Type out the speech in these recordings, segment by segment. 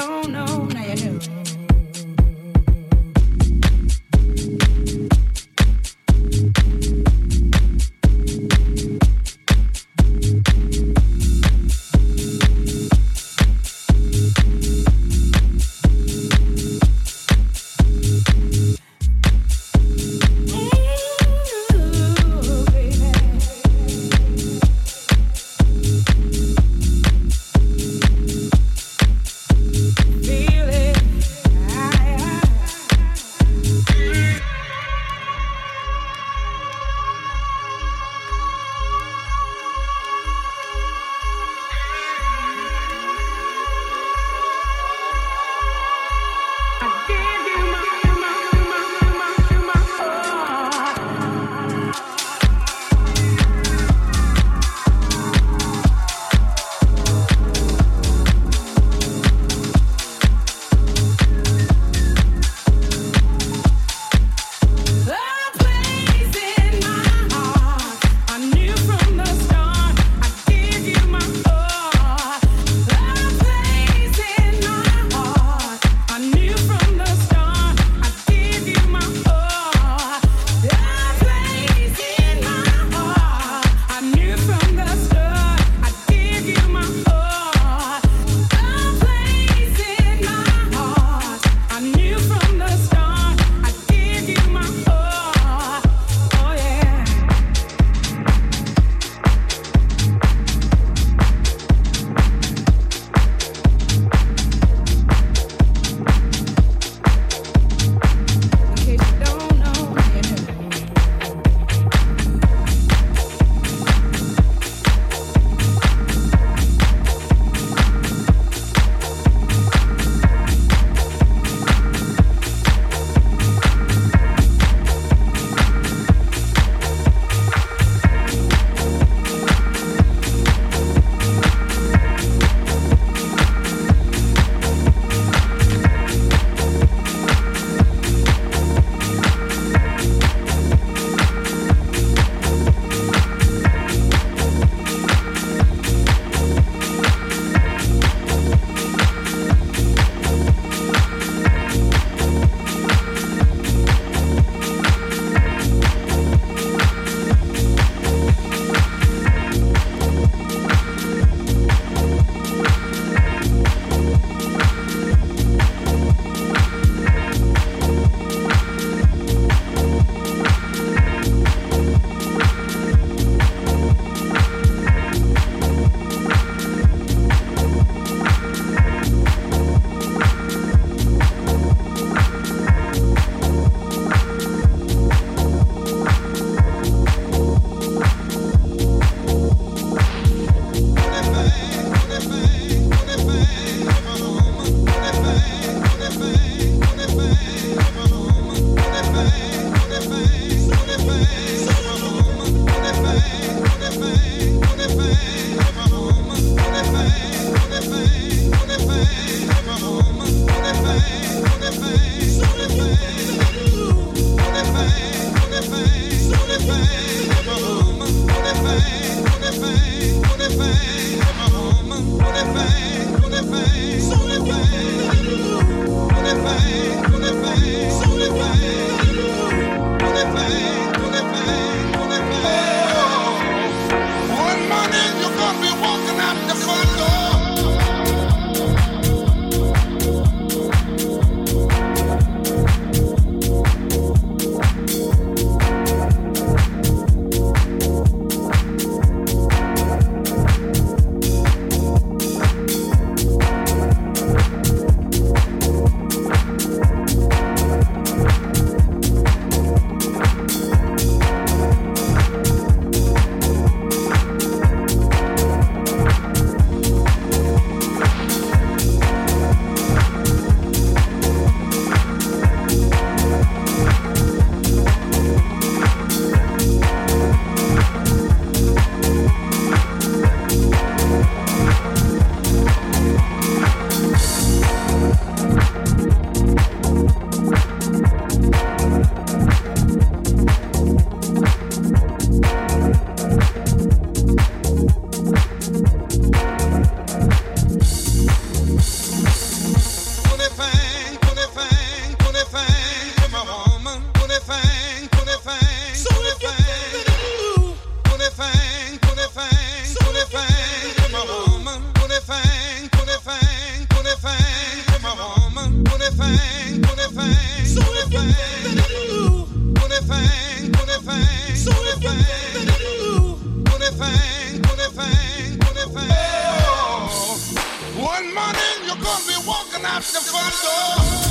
don't know, touch, touch, touch,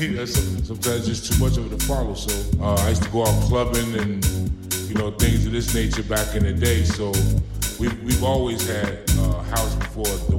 sometimes just too much of it to follow. So uh, I used to go out clubbing and you know things of this nature back in the day. So we've we've always had uh, house before the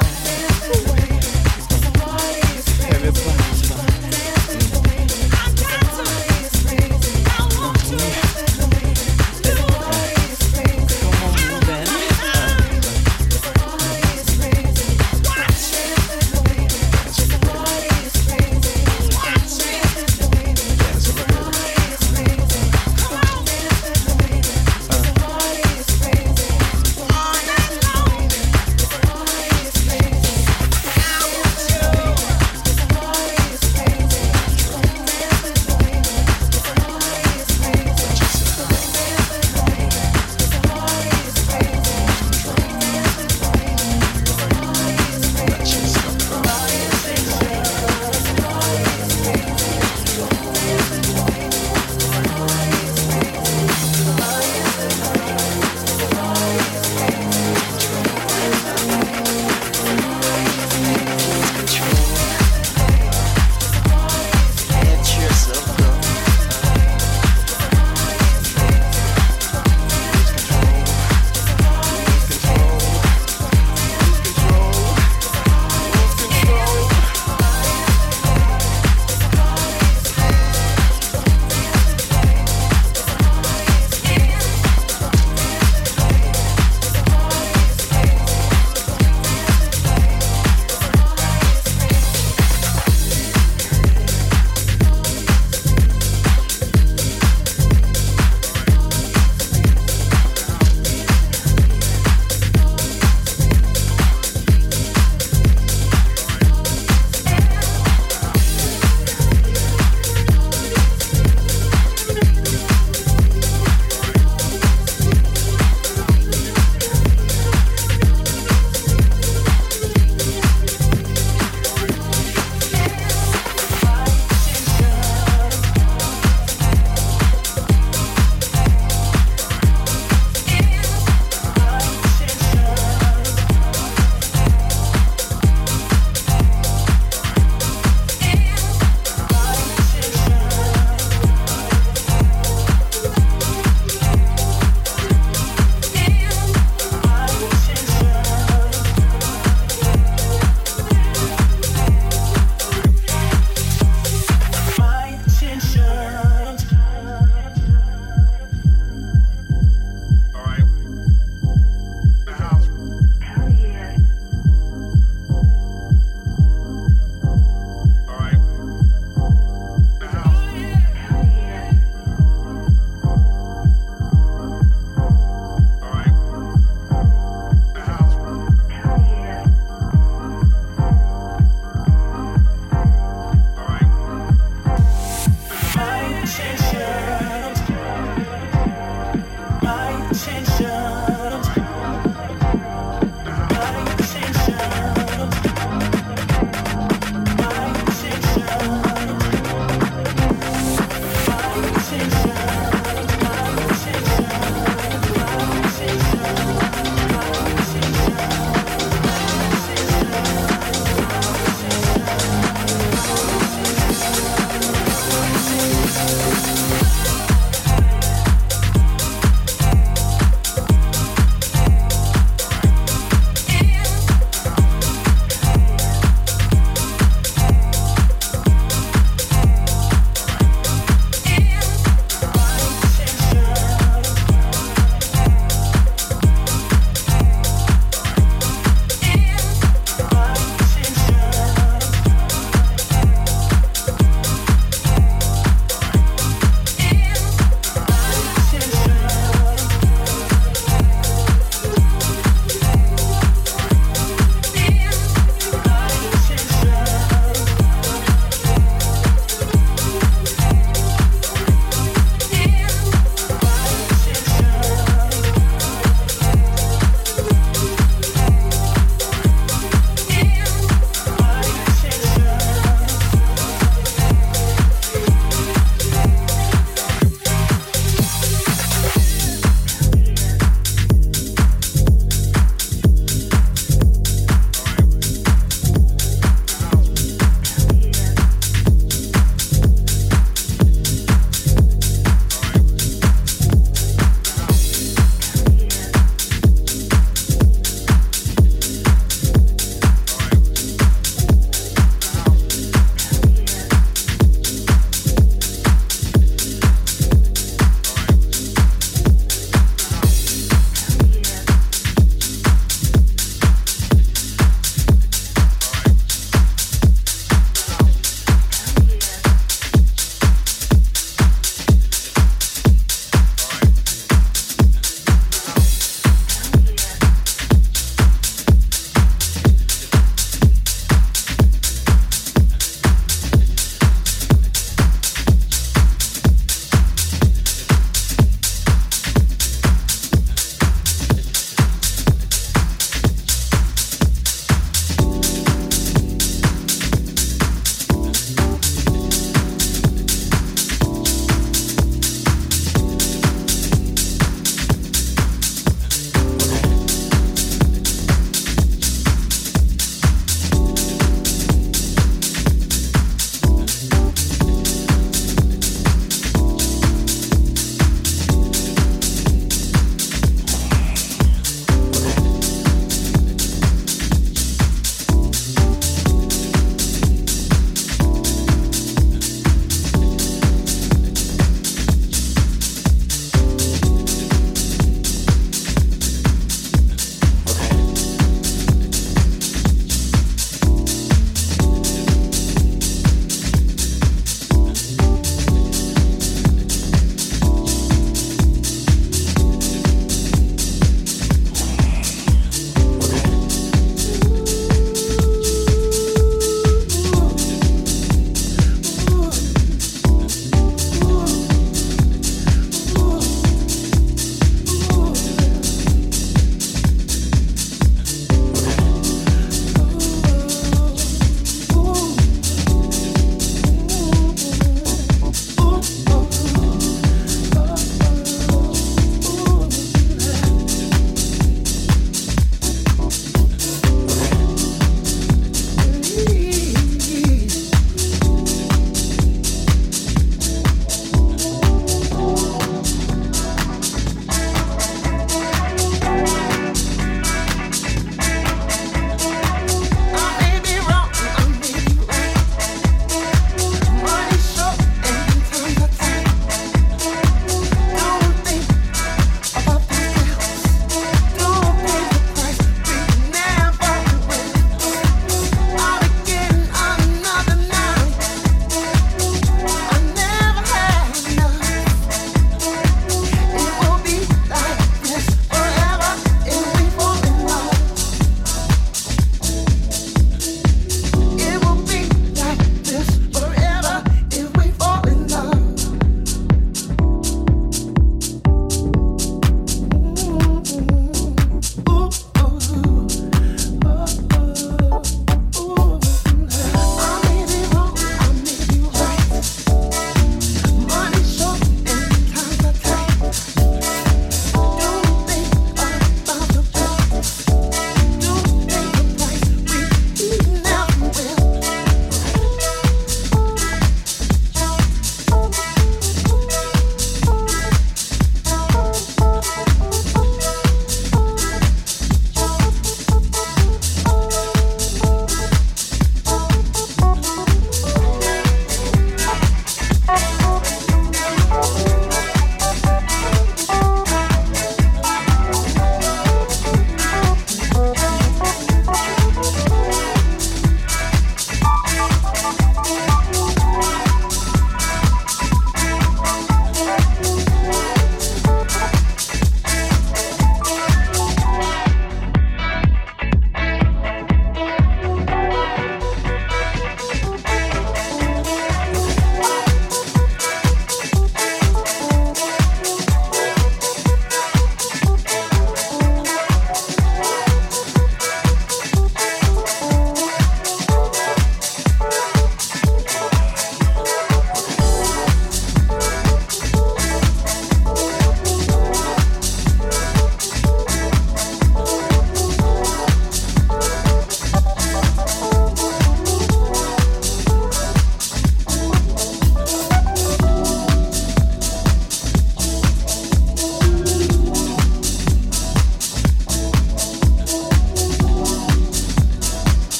time.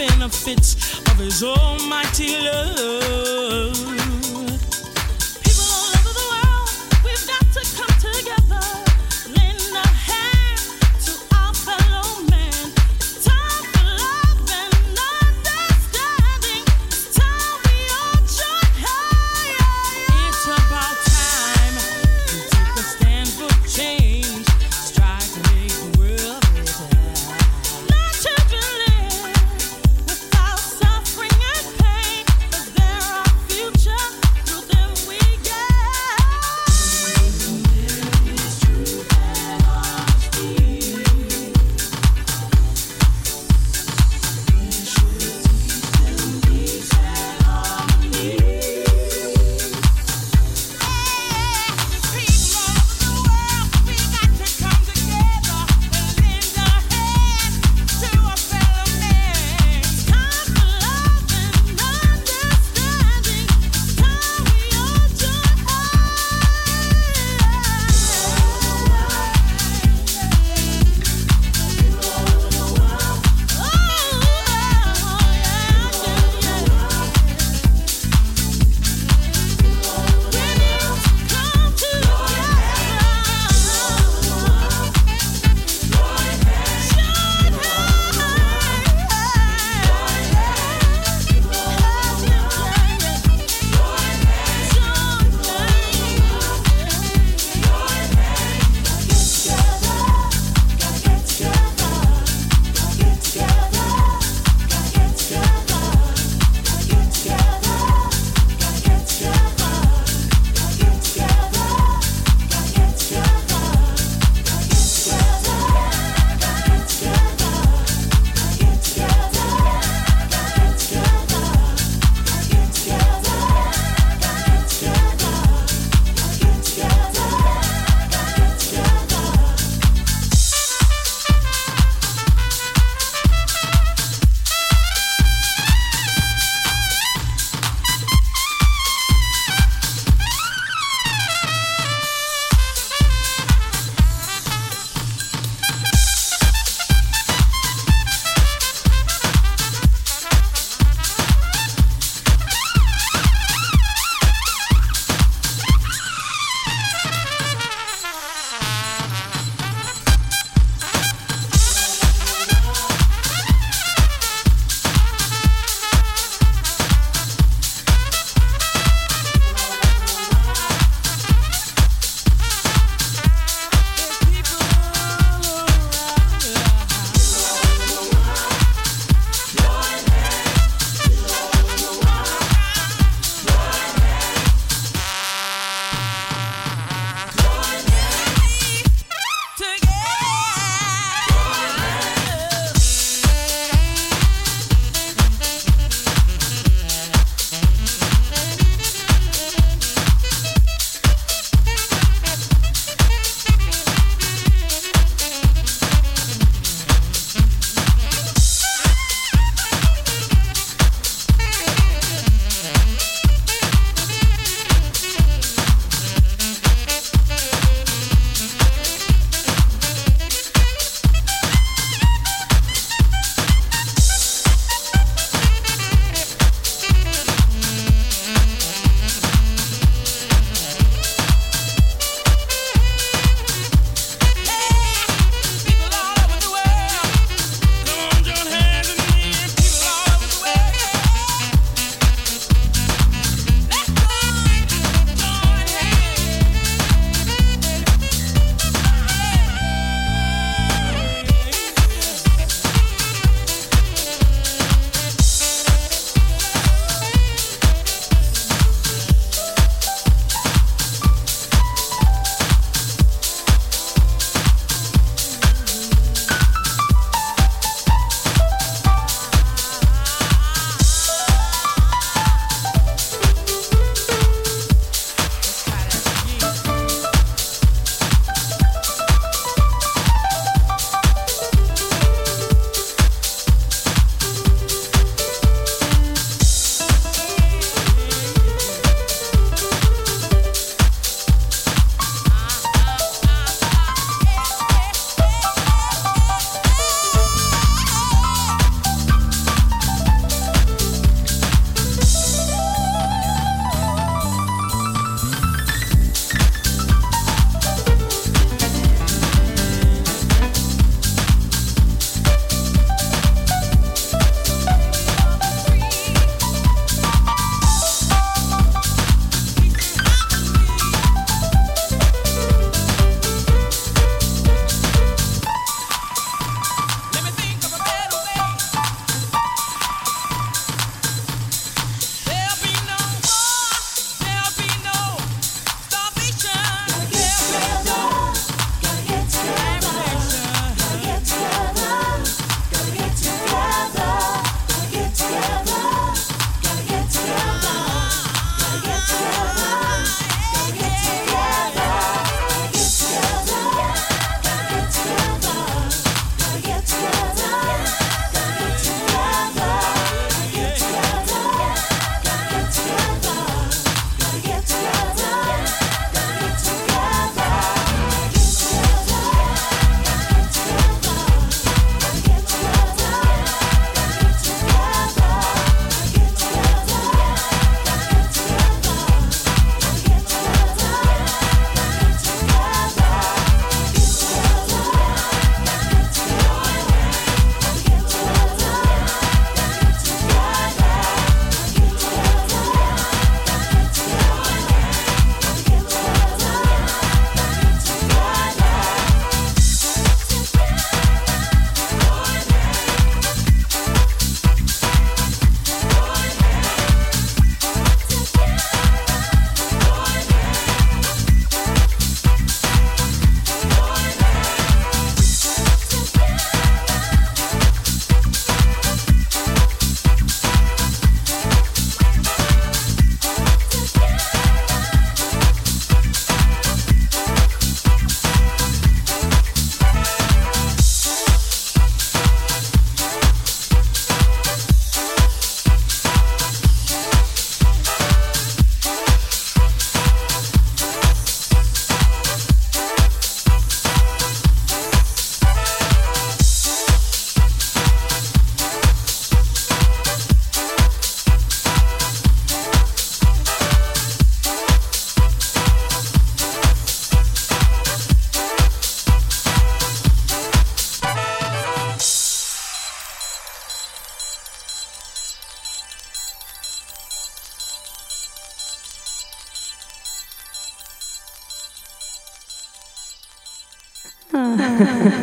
It's of his almighty take